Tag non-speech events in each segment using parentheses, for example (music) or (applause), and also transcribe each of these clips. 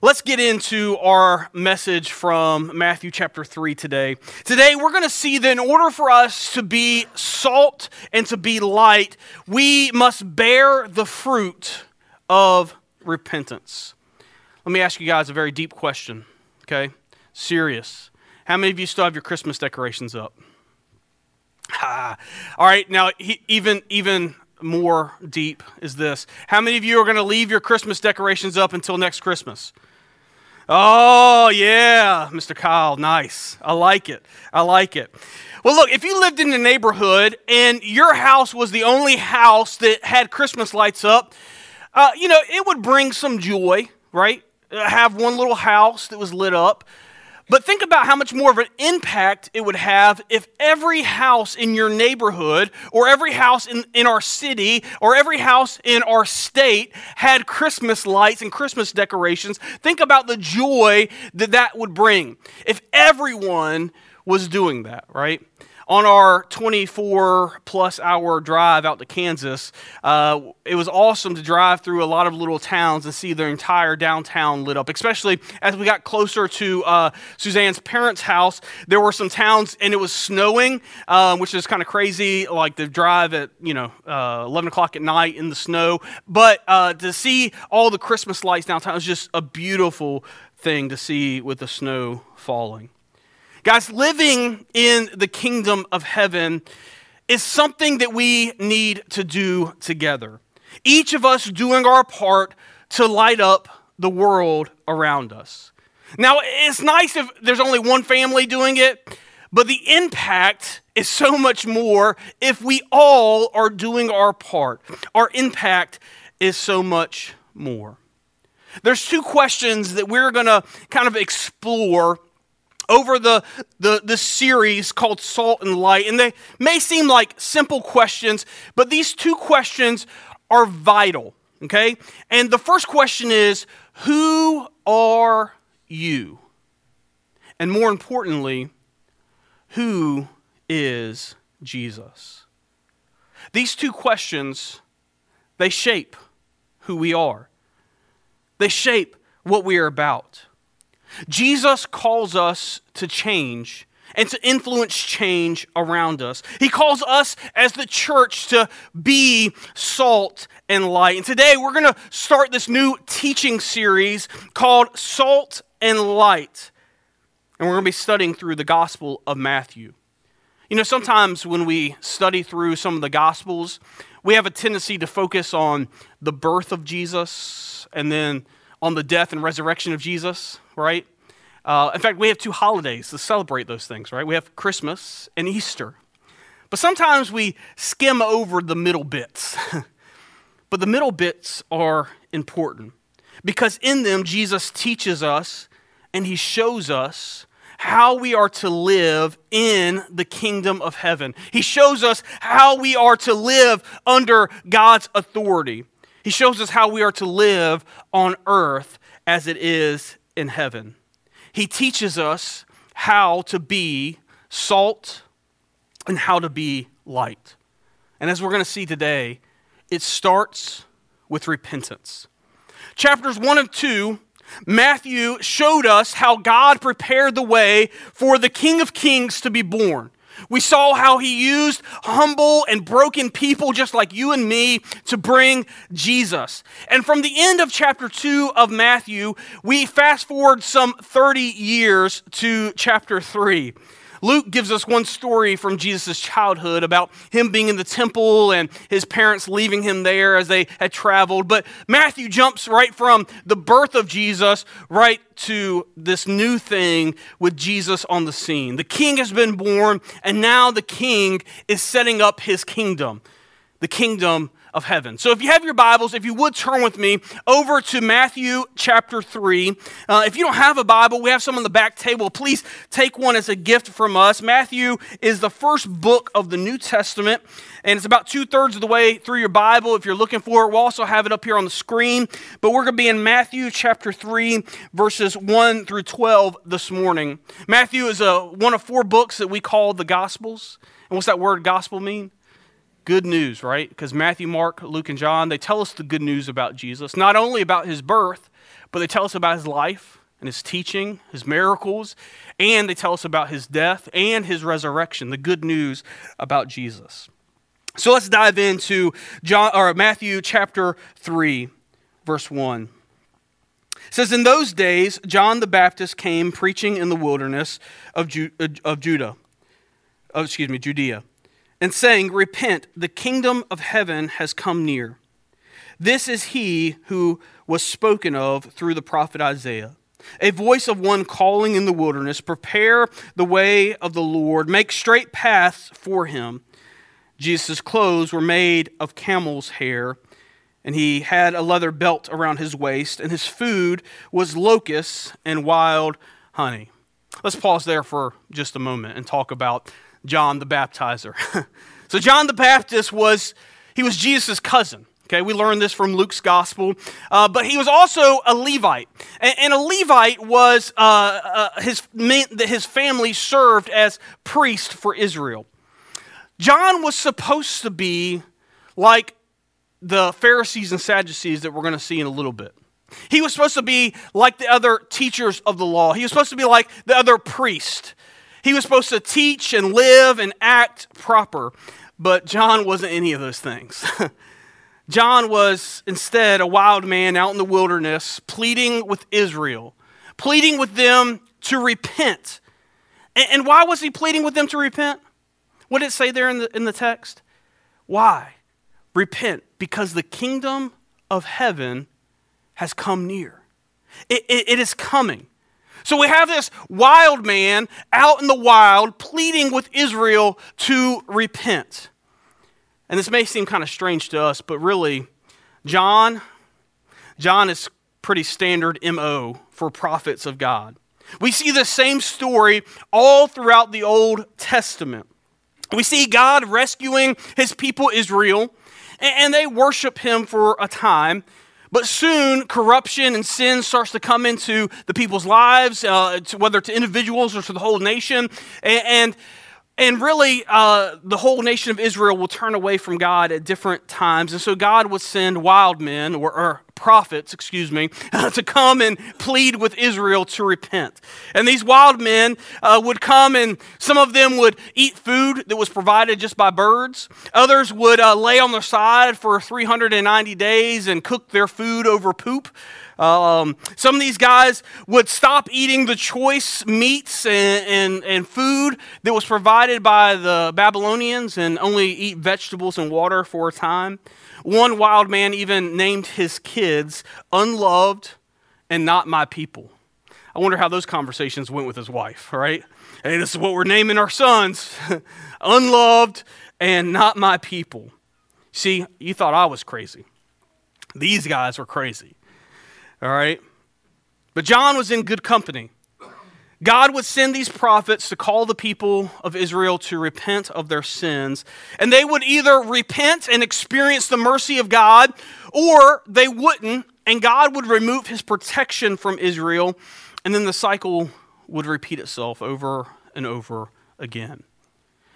Let's get into our message from Matthew chapter 3 today. Today, we're going to see that in order for us to be salt and to be light, we must bear the fruit of repentance. Let me ask you guys a very deep question, okay? Serious. How many of you still have your Christmas decorations up? (laughs) All right, now, he, even, even more deep is this. How many of you are going to leave your Christmas decorations up until next Christmas? Oh, yeah, Mr. Kyle, nice. I like it. I like it. Well, look, if you lived in a neighborhood and your house was the only house that had Christmas lights up, uh, you know, it would bring some joy, right? Uh, have one little house that was lit up. But think about how much more of an impact it would have if every house in your neighborhood, or every house in, in our city, or every house in our state had Christmas lights and Christmas decorations. Think about the joy that that would bring if everyone was doing that, right? On our 24 plus hour drive out to Kansas, uh, it was awesome to drive through a lot of little towns and see their entire downtown lit up. Especially as we got closer to uh, Suzanne's parents' house, there were some towns and it was snowing, uh, which is kind of crazy, like the drive at you know uh, 11 o'clock at night in the snow. But uh, to see all the Christmas lights downtown was just a beautiful thing to see with the snow falling. Guys, living in the kingdom of heaven is something that we need to do together. Each of us doing our part to light up the world around us. Now, it's nice if there's only one family doing it, but the impact is so much more if we all are doing our part. Our impact is so much more. There's two questions that we're going to kind of explore over the, the, the series called Salt and Light. And they may seem like simple questions, but these two questions are vital, okay? And the first question is Who are you? And more importantly, who is Jesus? These two questions, they shape who we are. They shape what we are about. Jesus calls us to change and to influence change around us. He calls us as the church to be salt and light. And today we're going to start this new teaching series called Salt and Light. And we're going to be studying through the Gospel of Matthew. You know, sometimes when we study through some of the Gospels, we have a tendency to focus on the birth of Jesus and then on the death and resurrection of Jesus, right? Uh, in fact, we have two holidays to celebrate those things, right? We have Christmas and Easter. But sometimes we skim over the middle bits. (laughs) but the middle bits are important because in them, Jesus teaches us and he shows us how we are to live in the kingdom of heaven. He shows us how we are to live under God's authority. He shows us how we are to live on earth as it is in heaven. He teaches us how to be salt and how to be light. And as we're going to see today, it starts with repentance. Chapters 1 and 2, Matthew showed us how God prepared the way for the King of Kings to be born. We saw how he used humble and broken people just like you and me to bring Jesus. And from the end of chapter 2 of Matthew, we fast forward some 30 years to chapter 3. Luke gives us one story from Jesus' childhood about him being in the temple and his parents leaving him there as they had traveled. But Matthew jumps right from the birth of Jesus right to this new thing with Jesus on the scene. The king has been born, and now the king is setting up his kingdom, the kingdom of heaven. So if you have your Bibles, if you would turn with me over to Matthew chapter 3. Uh, if you don't have a Bible, we have some on the back table. Please take one as a gift from us. Matthew is the first book of the New Testament, and it's about two thirds of the way through your Bible. If you're looking for it, we'll also have it up here on the screen. But we're going to be in Matthew chapter 3, verses 1 through 12 this morning. Matthew is a, one of four books that we call the Gospels. And what's that word gospel mean? Good news, right? Because Matthew, Mark, Luke, and John, they tell us the good news about Jesus, not only about his birth, but they tell us about his life and his teaching, his miracles, and they tell us about his death and his resurrection, the good news about Jesus. So let's dive into John or Matthew chapter 3 verse 1. It says in those days John the Baptist came preaching in the wilderness of, Ju- uh, of Judah. Oh, excuse me, Judea, and saying, "Repent, the kingdom of heaven has come near." This is he who was spoken of through the prophet Isaiah. A voice of one calling in the wilderness, prepare the way of the Lord, make straight paths for him. Jesus' clothes were made of camel's hair, and he had a leather belt around his waist, and his food was locusts and wild honey. Let's pause there for just a moment and talk about John the Baptizer. (laughs) so John the Baptist was he was Jesus' cousin. Okay, we learned this from Luke's gospel. Uh, but he was also a Levite. And, and a Levite was, uh, uh, his, his family served as priest for Israel. John was supposed to be like the Pharisees and Sadducees that we're going to see in a little bit. He was supposed to be like the other teachers of the law, he was supposed to be like the other priest. He was supposed to teach and live and act proper. But John wasn't any of those things. (laughs) John was instead a wild man out in the wilderness, pleading with Israel, pleading with them to repent. And, why was he pleading with them to repent? What did it say there in the, in the text? Why? Repent, because the kingdom of heaven has come near. it, it, it is coming. So we have this wild man out in the wild pleading with Israel to repent. And this may seem kind of strange to us, but really, John, John is pretty standard MO for prophets of God. We see the same story all throughout the Old Testament. We see God rescuing his people Israel, and they worship him for a time. But soon, corruption and sin starts to come into the people's lives, uh, to, whether to individuals or to the whole nation. And, and and really, uh, the whole nation of Israel will turn away from God at different times. And so God would send wild men, or, or prophets, excuse me, (laughs) to come and plead with Israel to repent. And these wild men uh, would come, and some of them would eat food that was provided just by birds. Others would uh, lay on their side for 390 days and cook their food over poop. Um, some of these guys would stop eating the choice meats and, and, and food that was provided by the Babylonians and only eat vegetables and water for a time. One wild man even named his kids unloved and not my people. I wonder how those conversations went with his wife, right? Hey, this is what we're naming our sons (laughs) unloved and not my people. See, you thought I was crazy. These guys were crazy. All right? But John was in good company. God would send these prophets to call the people of Israel to repent of their sins. And they would either repent and experience the mercy of God, or they wouldn't, and God would remove his protection from Israel. And then the cycle would repeat itself over and over again.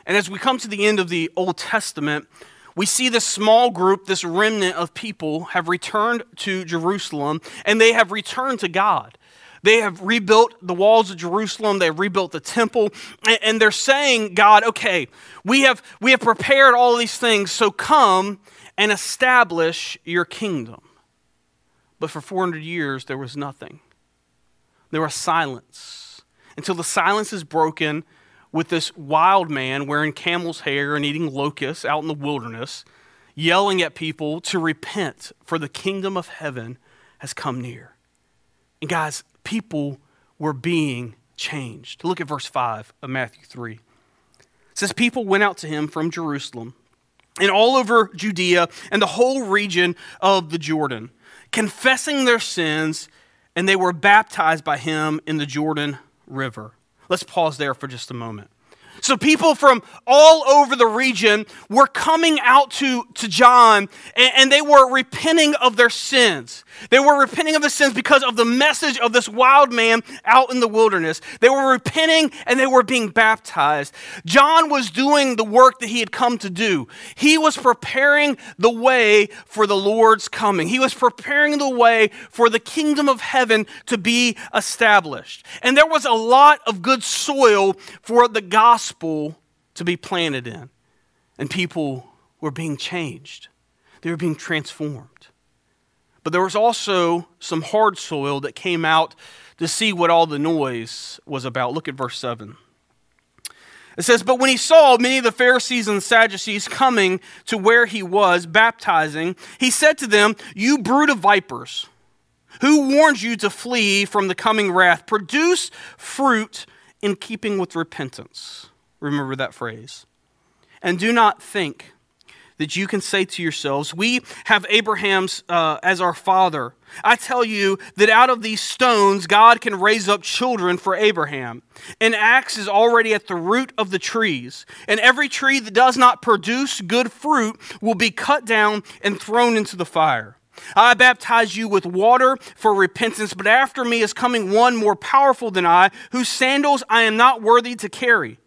And as we come to the end of the Old Testament, we see this small group, this remnant of people, have returned to Jerusalem and they have returned to God. They have rebuilt the walls of Jerusalem. They have rebuilt the temple. And they're saying, God, okay, we have, we have prepared all these things, so come and establish your kingdom. But for 400 years, there was nothing. There was silence. Until the silence is broken with this wild man wearing camel's hair and eating locusts out in the wilderness, yelling at people to repent, for the kingdom of heaven has come near. And guys, people were being changed. Look at verse 5 of Matthew 3. It says, People went out to him from Jerusalem and all over Judea and the whole region of the Jordan, confessing their sins, and they were baptized by him in the Jordan River. Let's pause there for just a moment. So people from all over the region were coming out to, to John and, and, they were repenting of their sins. They were repenting of the sins because of the message of this wild man out in the wilderness. They were repenting and they were being baptized. John was doing the work that he had come to do. He was preparing the way for the Lord's coming. He was preparing the way for the kingdom of heaven to be established. And there was a lot of good soil for the gospel to be planted in. And people were being changed, they were being transformed. But there was also some hard soil that came out to see what all the noise was about. Look at verse 7. It says, But when he saw many of the Pharisees and Sadducees coming to where he was baptizing, he said to them, You brood of vipers, who warns you to flee from the coming wrath? Produce fruit in keeping with repentance. Remember that phrase. And do not think that you can say to yourselves, We have Abraham's uh, as our father. I tell you that out of these stones, God can raise up children for Abraham. An axe is already at the root of the trees, and every tree that does not produce good fruit will be cut down and thrown into the fire. I baptize you with water for repentance, but after me is coming one more powerful than I, whose sandals I am not worthy to carry.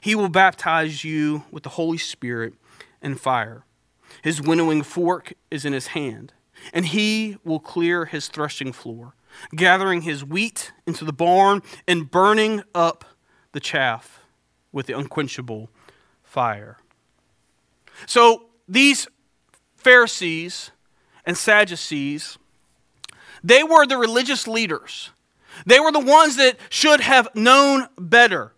He will baptize you with the Holy Spirit and fire. His winnowing fork is in his hand, and he will clear his threshing floor, gathering his wheat into the barn and burning up the chaff with the unquenchable fire. So these Pharisees and Sadducees, they were the religious leaders. They were the ones that should have known better.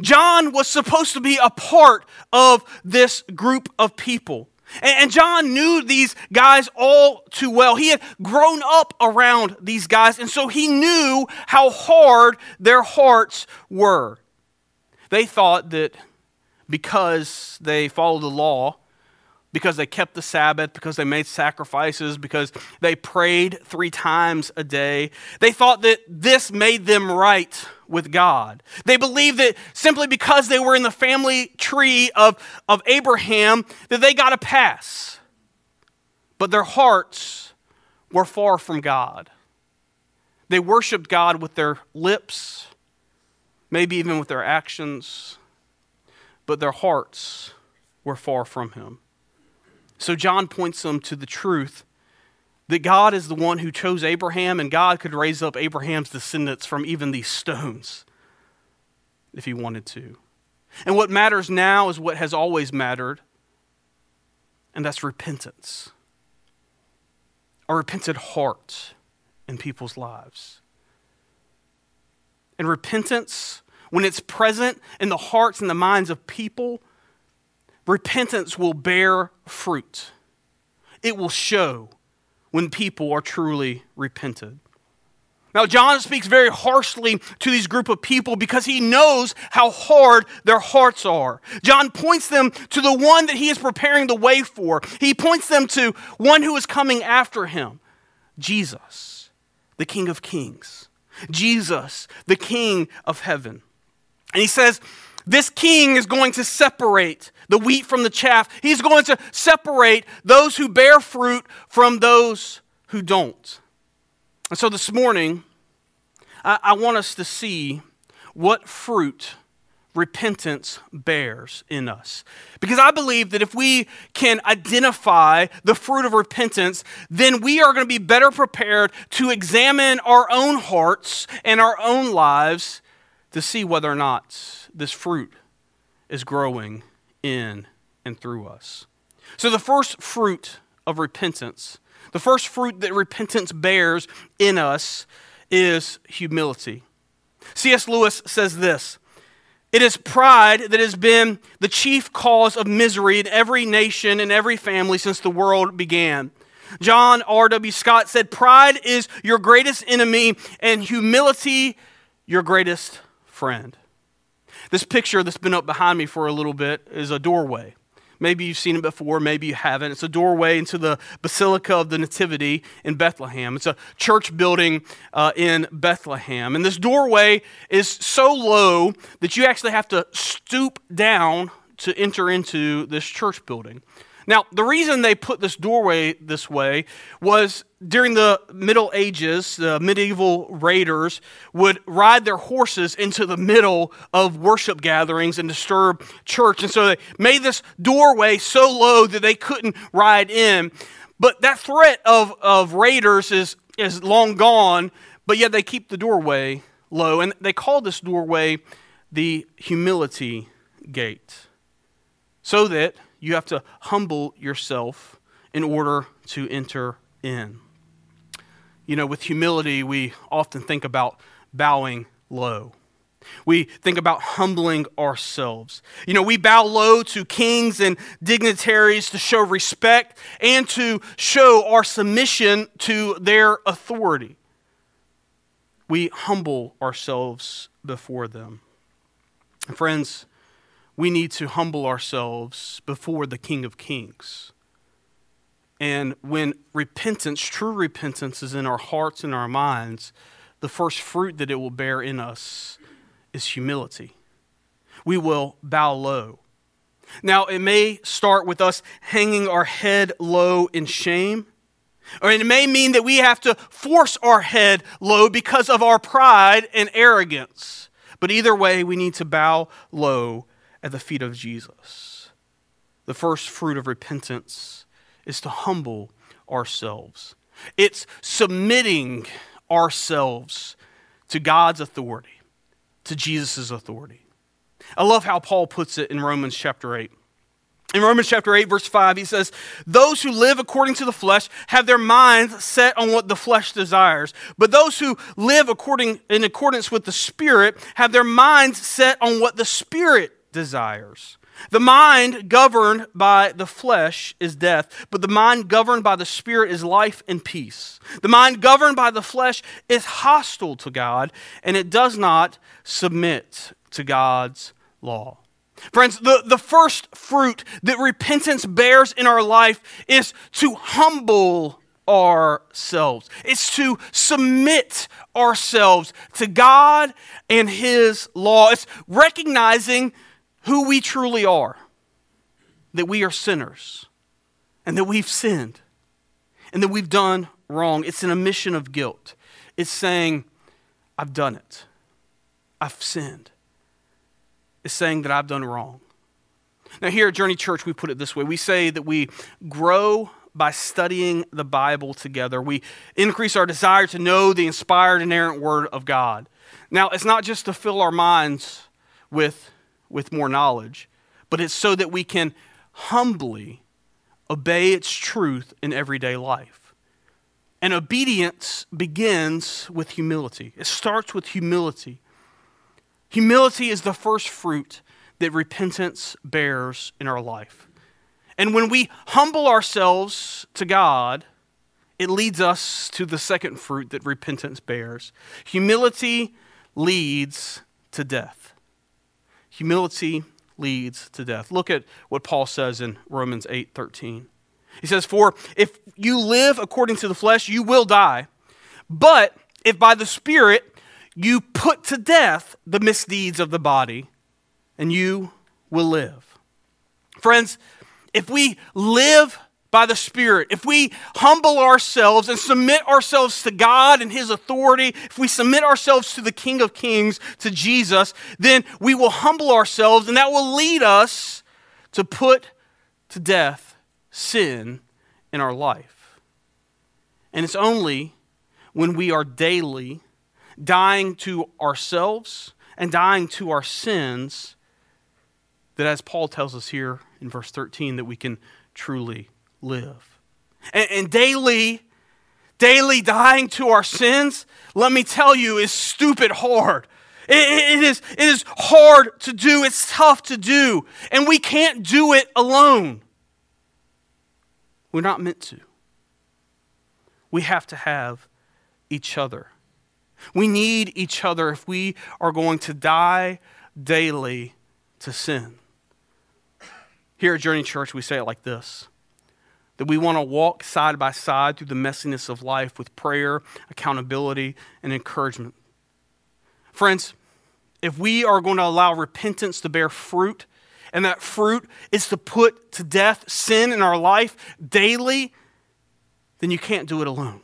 John was supposed to be a part of this group of people. And John knew these guys all too well. He had grown up around these guys, and so he knew how hard their hearts were. They thought that because they followed the law, because they kept the Sabbath, because they made sacrifices, because they prayed three times a day. They thought that this made them right with God. They believed that simply because they were in the family tree of, of Abraham, that they got a pass. But their hearts were far from God. They worshiped God with their lips, maybe even with their actions, but their hearts were far from Him. So John points them to the truth that God is the one who chose Abraham, and God could raise up Abraham's descendants from even these stones if he wanted to. And what matters now is what has always mattered, and that's repentance. A repentant heart in people's lives. And repentance, when it's present in the hearts and the minds of people, repentance will bear fruit. It will show when people are truly repented. Now, John speaks very harshly to these group of people because he knows how hard their hearts are. John points them to the one that he is preparing the way for. He points them to one who is coming after him Jesus, the King of Kings, Jesus, the King of Heaven. And he says, This King is going to separate the wheat from the chaff. He's going to separate those who bear fruit from those who don't. And so this morning, I, I want us to see what fruit repentance bears in us. Because I believe that if we can identify the fruit of repentance, then we are going to be better prepared to examine our own hearts and our own lives to see whether or not this fruit is growing in and through us. So, the first fruit of repentance, the first fruit that repentance bears in us is humility. C.S. Lewis says this It is pride that has been the chief cause of misery in every nation and every family since the world began. John R.W. Stott said, Pride is your greatest enemy, and humility your greatest friend. This picture that's been up behind me for a little bit is a doorway. Maybe you've seen it before, maybe you haven't. It's a doorway into the Basilica of the Nativity in Bethlehem. It's a church building uh, in Bethlehem. And this doorway is so low that you actually have to stoop down to enter into this church building. Now, the reason they put this doorway this way was during the Middle Ages, the medieval raiders would ride their horses into the middle of worship gatherings and disturb church. And so they made this doorway so low that they couldn't ride in. But that threat of, of raiders is, is long gone, but yet they keep the doorway low. And they call this doorway the humility gate. So that you have to humble yourself in order to enter in. You know, with humility, we often think about bowing low. We think about humbling ourselves. You know, we bow low to kings and dignitaries to show respect and to show our submission to their authority. We humble ourselves before them. friends, we need to humble ourselves before the King of Kings. And when repentance, true repentance, is in our hearts and our minds, the first fruit that it will bear in us is humility. We will bow low. Now, it may start with us hanging our head low in shame, or it may mean that we have to force our head low because of our pride and arrogance. But either way, we need to bow low at the feet of Jesus. The first fruit of repentance is to humble ourselves, it's submitting ourselves to God's authority, to Jesus' authority. I love how Paul puts it in Romans chapter 8. In Romans chapter 8, verse 5, he says, Those who live according to the flesh have their minds set on what the flesh desires. But those who live according, in accordance with the Spirit have their minds set on what the Spirit desires. The mind governed by the flesh is death, but the mind governed by the Spirit is life and peace. The mind governed by the flesh is hostile to God, and it does not submit to God's law. Friends, the, the first fruit that repentance bears in our life is to humble ourselves. It's to submit ourselves to God and His law. It's recognizing who we truly are that we are sinners and that we've sinned and that we've done wrong. It's an admission of guilt. It's saying, I've done it, I've sinned. It's saying that I've done wrong. Now, here at Journey Church, we put it this way we say that we grow by studying the Bible together. We increase our desire to know the inspired, inerrant Word of God. Now, it's not just to fill our minds with with more knowledge, but it's so that we can humbly obey its truth in everyday life. And obedience begins with humility. It starts with humility. Humility is the first fruit that repentance bears in our life. And when we humble ourselves to God, it leads us to the second fruit that repentance bears. Humility leads to death. Humility leads to death. Look at what Paul says in Romans 8 13. He says, For if you live according to the flesh, you will die. But if by the Spirit you put to death the misdeeds of the body, and you will live. Friends, if we live by the Spirit, if we humble ourselves and submit ourselves to God and His authority, if we submit ourselves to the King of Kings, to Jesus, then we will humble ourselves and that will lead us to put to death sin in our life. And it's only when we are daily dying to ourselves and dying to our sins that, as Paul tells us here in verse 13, that we can truly live. And, and daily, daily dying to our sins, let me tell you, is stupid hard. It, it, is, it is hard to do, it's tough to do, and we can't do it alone. We're not meant to. We have to have each other. We need each other if we are going to die daily to sin. Here at Journey Church, we say it like this that we want to walk side by side through the messiness of life with prayer, accountability, and encouragement. Friends, if we are going to allow repentance to bear fruit, and that fruit is to put to death sin in our life daily, then you can't do it alone.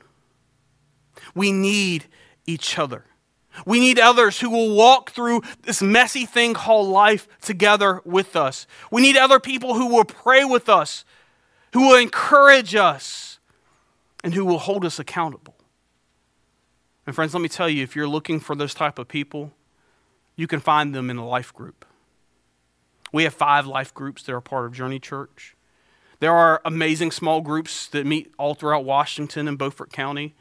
We need each other. We need others who will walk through this messy thing called life together with us. We need other people who will pray with us, who will encourage us, and who will hold us accountable. And friends, let me tell you, if you're looking for those type of people, you can find them in a life group. We have five life groups that are part of Journey Church. There are amazing small groups that meet all throughout Washington and Beaufort County.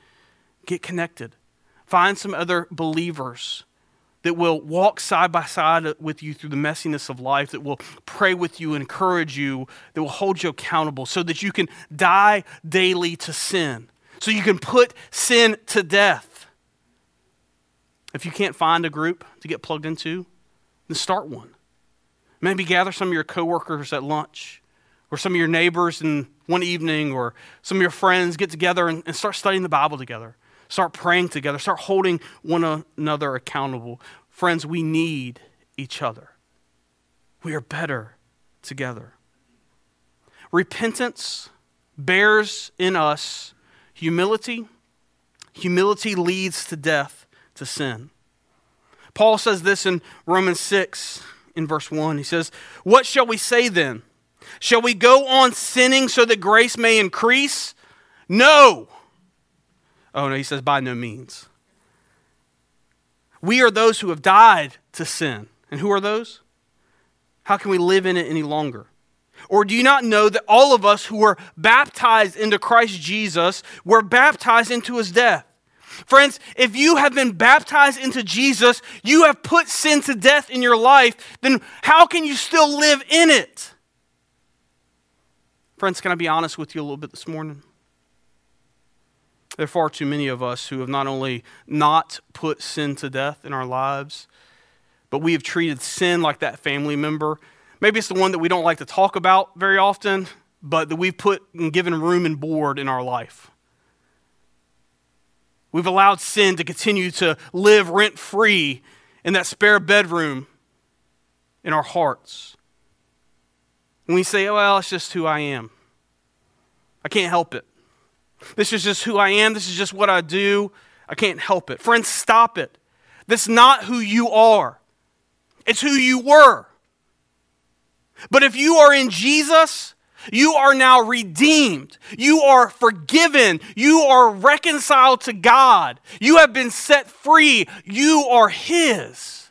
Get connected. Find some other believers that will walk side by side with you through the messiness of life, that will pray with you, encourage you, that will hold you accountable so that you can die daily to sin, so you can put sin to death. If you can't find a group to get plugged into, then start one. Maybe gather some of your coworkers at lunch, or some of your neighbors in one evening, or some of your friends get together and, and start studying the Bible together. Start praying together. Start holding one another accountable. Friends, we need each other. We are better together. Repentance bears in us humility. Humility leads to death, to sin. Paul says this in Romans 6 in verse 1. He says, What shall we say then? Shall we go on sinning so that grace may increase? No. Oh, no, he says, By no means. We are those who have died to sin. And who are those? How can we live in it any longer? Or do you not know that all of us who were baptized into Christ Jesus were baptized into his death? Friends, if you have been baptized into Jesus, you have put sin to death in your life, then how can you still live in it? Friends, can I be honest with you a little bit this morning? There are far too many of us who have not only not put sin to death in our lives, but we have treated sin like that family member. Maybe it's the one that we don't like to talk about very often, but that we've put and given room and board in our life. We've allowed sin to continue to live rent free in that spare bedroom in our hearts. And we say, oh, well, it's just who I am. I can't help it. This is just who I am. This is just what I do. I can't help it. Friends, stop it. That's not who you are, it's who you were. But if you are in Jesus, you are now redeemed. You are forgiven. You are reconciled to God. You have been set free. You are His.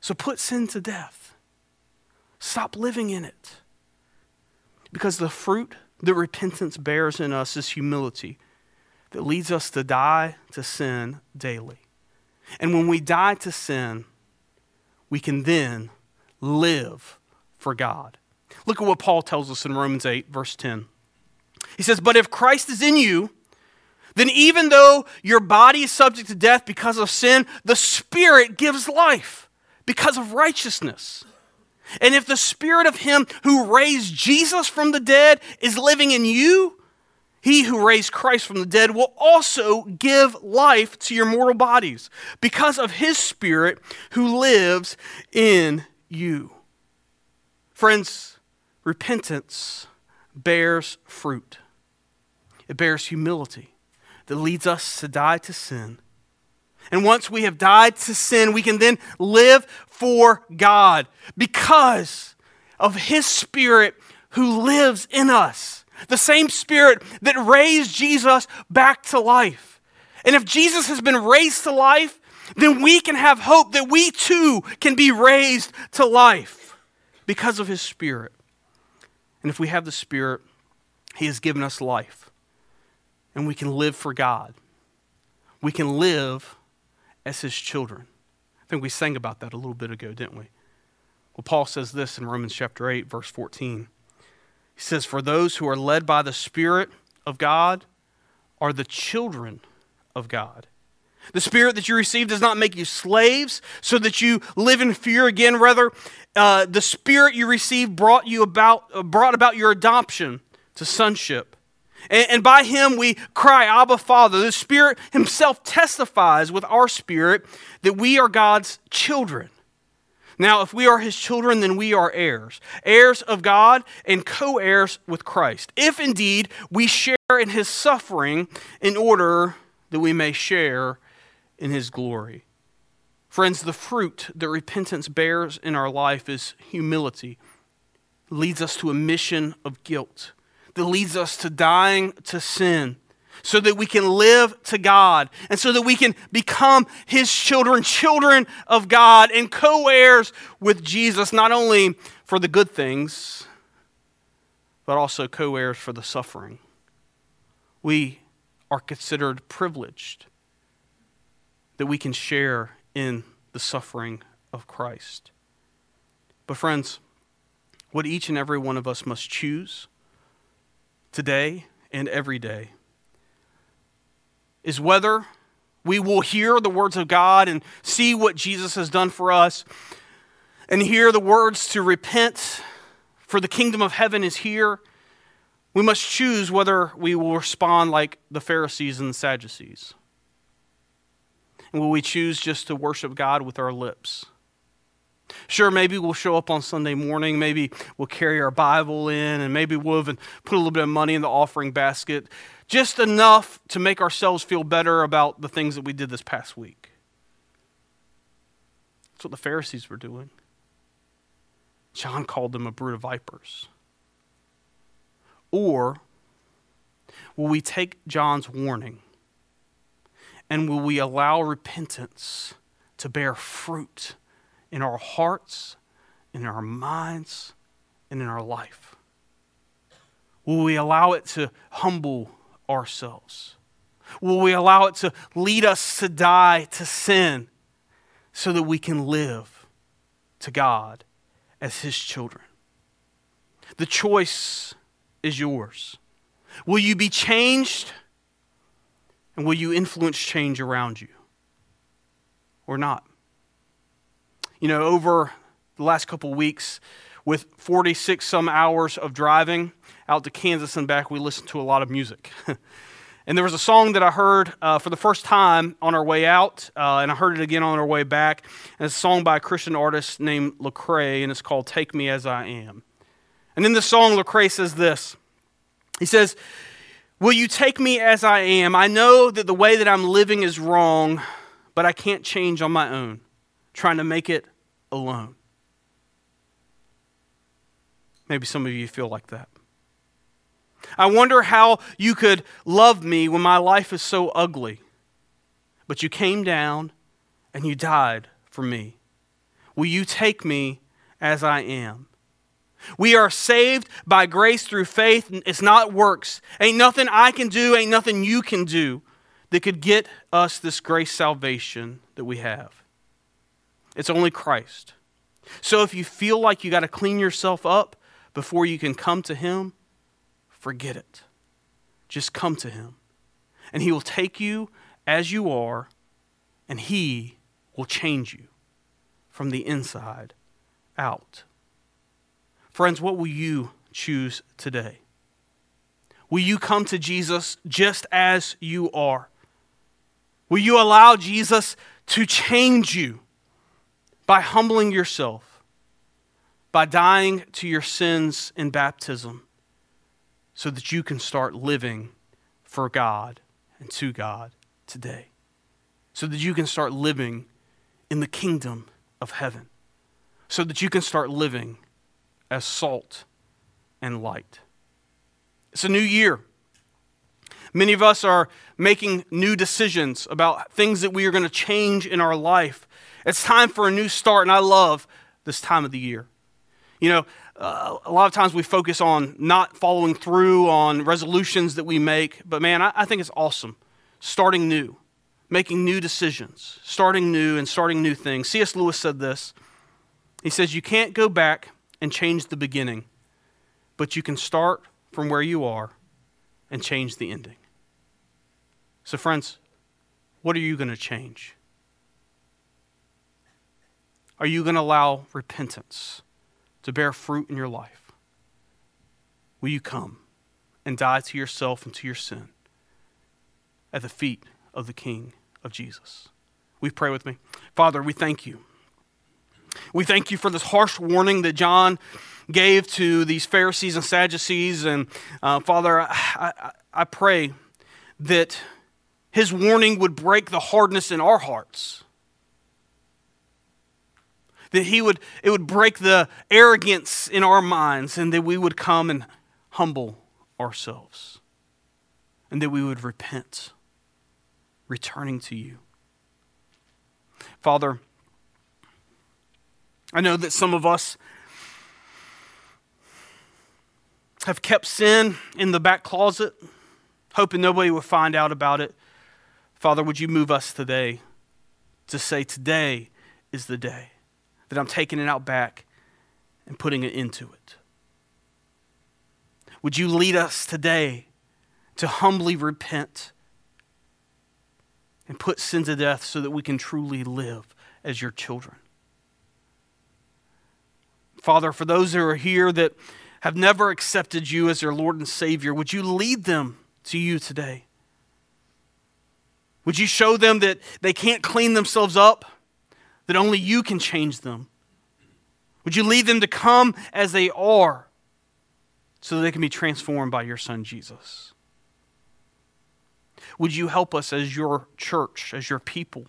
So put sin to death. Stop living in it. Because the fruit that repentance bears in us is humility that leads us to die to sin daily. And when we die to sin, we can then live for God. Look at what Paul tells us in Romans 8, verse 10. He says, But if Christ is in you, then even though your body is subject to death because of sin, the Spirit gives life because of righteousness. And if the Spirit of Him who raised Jesus from the dead is living in you, he who raised Christ from the dead will also give life to your mortal bodies because of His Spirit who lives in you. Friends, repentance bears fruit. It bears humility that leads us to die to sin. And once we have died to sin, we can then live for God because of His Spirit who lives in us. The same Spirit that raised Jesus back to life. And if Jesus has been raised to life, then we can have hope that we too can be raised to life because of His Spirit. And if we have the Spirit, He has given us life. And we can live for God. We can live as His children. I think we sang about that a little bit ago, didn't we? Well, Paul says this in Romans chapter 8, verse 14. He says, For those who are led by the Spirit of God are the children of God. The spirit that you receive does not make you slaves so that you live in fear again. Rather, uh, the spirit you received brought you about, uh, brought about your adoption to sonship. And, by him we cry, Abba, Father. The Spirit himself testifies with our spirit that we are God's children. Now, if we are his children, then we are heirs, heirs of God and co heirs with Christ. If indeed we share in his suffering in order that we may share in his glory. Friends, the fruit that repentance bears in our life is humility, leads us to a mission of guilt that leads us to dying to sin so that we can live to God and so that we can become His children, children of God, and co heirs with Jesus, not only for the good things, but also co heirs for the suffering. We are considered privileged that we can share in the suffering of Christ. But, friends, what each and every one of us must choose today and every day is whether we will hear the words of God and see what Jesus has done for us and hear the words to repent, for the kingdom of heaven is here. We must choose whether we will respond like the Pharisees and the Sadducees. And will we choose just to worship God with our lips? Sure, maybe we'll show up on Sunday morning. Maybe we'll carry our Bible in, and maybe we'll even put a little bit of money in the offering basket, just enough to make ourselves feel better about the things that we did this past week. That's what the Pharisees were doing. John called them a brood of vipers. Or will we take John's warning and will we allow repentance to bear fruit? In our hearts, in our minds, and in our life? Will we allow it to humble ourselves? Will we allow it to lead us to die to sin so that we can live to God as His children? The choice is yours. Will you be changed and will you influence change around you or not? You know, over the last couple weeks, with 46 some hours of driving out to Kansas and back, we listened to a lot of music. (laughs) and there was a song that I heard uh, for the first time on our way out, uh, and I heard it again on our way back. And it's a song by a Christian artist named Lecrae, and it's called Take Me As I Am. And in the song, Lecrae says this He says, Will you take me as I am? I know that the way that I'm living is wrong, but I can't change on my own trying to make it alone. Maybe some of you feel like that. I wonder how you could love me when my life is so ugly. But you came down and you died for me. Will you take me as I am? We are saved by grace through faith. It's not works. Ain't nothing I can do, ain't nothing you can do that could get us this grace salvation that we have. It's only Christ. So if you feel like you got to clean yourself up before you can come to Him, forget it. Just come to Him. And He will take you as you are, and He will change you from the inside out. Friends, what will you choose today? Will you come to Jesus just as you are? Will you allow Jesus to change you? By humbling yourself, by dying to your sins in baptism, so that you can start living for God and to God today. So that you can start living in the kingdom of heaven. So that you can start living as salt and light. It's a new year. Many of us are making new decisions about things that we are going to change in our life. It's time for a new start, and I love this time of the year. You know, uh, a lot of times we focus on not following through on resolutions that we make, but man, I, I think it's awesome. Starting new, making new decisions, starting new and starting new things. C.S. Lewis said this He says, You can't go back and change the beginning, but you can start from where you are and change the ending. So, friends, what are you going to change? Are you going to allow repentance to bear fruit in your life? Will you come and die to yourself and to your sin at the feet of the King of Jesus? We pray with me. Father, we thank you. We thank you for this harsh warning that John gave to these Pharisees and Sadducees. And uh, Father, I, I, I pray that his warning would break the hardness in our hearts that he would it would break the arrogance in our minds and that we would come and humble ourselves and that we would repent returning to you. Father i know that some of us have kept sin in the back closet hoping nobody would find out about it. Father would you move us today to say today is the day that I'm taking it out back and putting it into it. Would you lead us today to humbly repent and put sin to death so that we can truly live as your children? Father, for those who are here that have never accepted you as their Lord and Savior, would you lead them to you today? Would you show them that they can't clean themselves up? That only you can change them? Would you lead them to come as they are so that they can be transformed by your Son, Jesus? Would you help us as your church, as your people,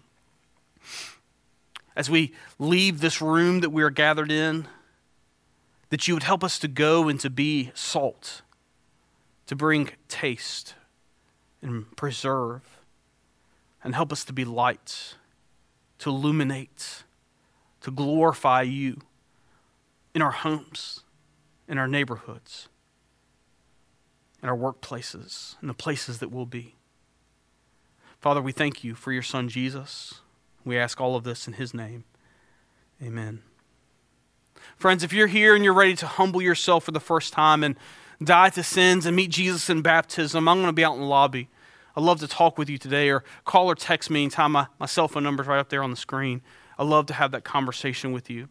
as we leave this room that we are gathered in, that you would help us to go and to be salt, to bring taste and preserve, and help us to be light to illuminate, to glorify you in our homes, in our neighborhoods, in our workplaces, in the places that we'll be. Father, we thank you for your Son, Jesus. We ask all of this in his name. Amen. Friends, if you're here and you're ready to humble yourself for the first time and die to sins and meet Jesus in baptism, I'm going to be out in the lobby. I'd love to talk with you today or call or text me anytime. My, my cell phone number is right up there on the screen. I'd love to have that conversation with you.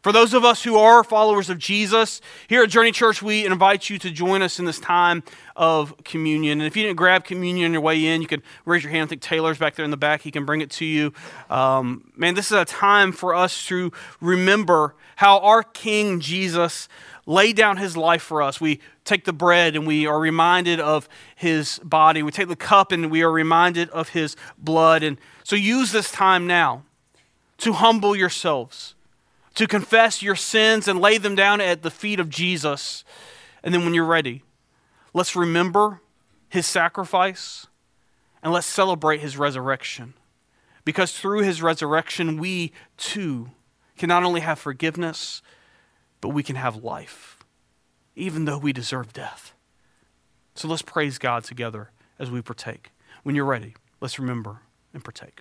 For those of us who are followers of Jesus, here at Journey Church, we invite you to join us in this time of communion. And if you didn't grab communion on your way in, you can raise your hand. I think Taylor's back there in the back. He can bring it to you. Um, man, this is a time for us to remember how our King Jesus laid down his life for us. We take the bread and we are reminded of his body. We take the cup and we are reminded of his blood. And so use this time now to humble yourselves, to confess your sins and lay them down at the feet of Jesus. And then when you're ready, let's remember his sacrifice and let's celebrate his resurrection. Because through his resurrection, we too can not only have forgiveness, but we can have life, even though we deserve death. So let's praise God together as we partake. When you're ready, let's remember and partake.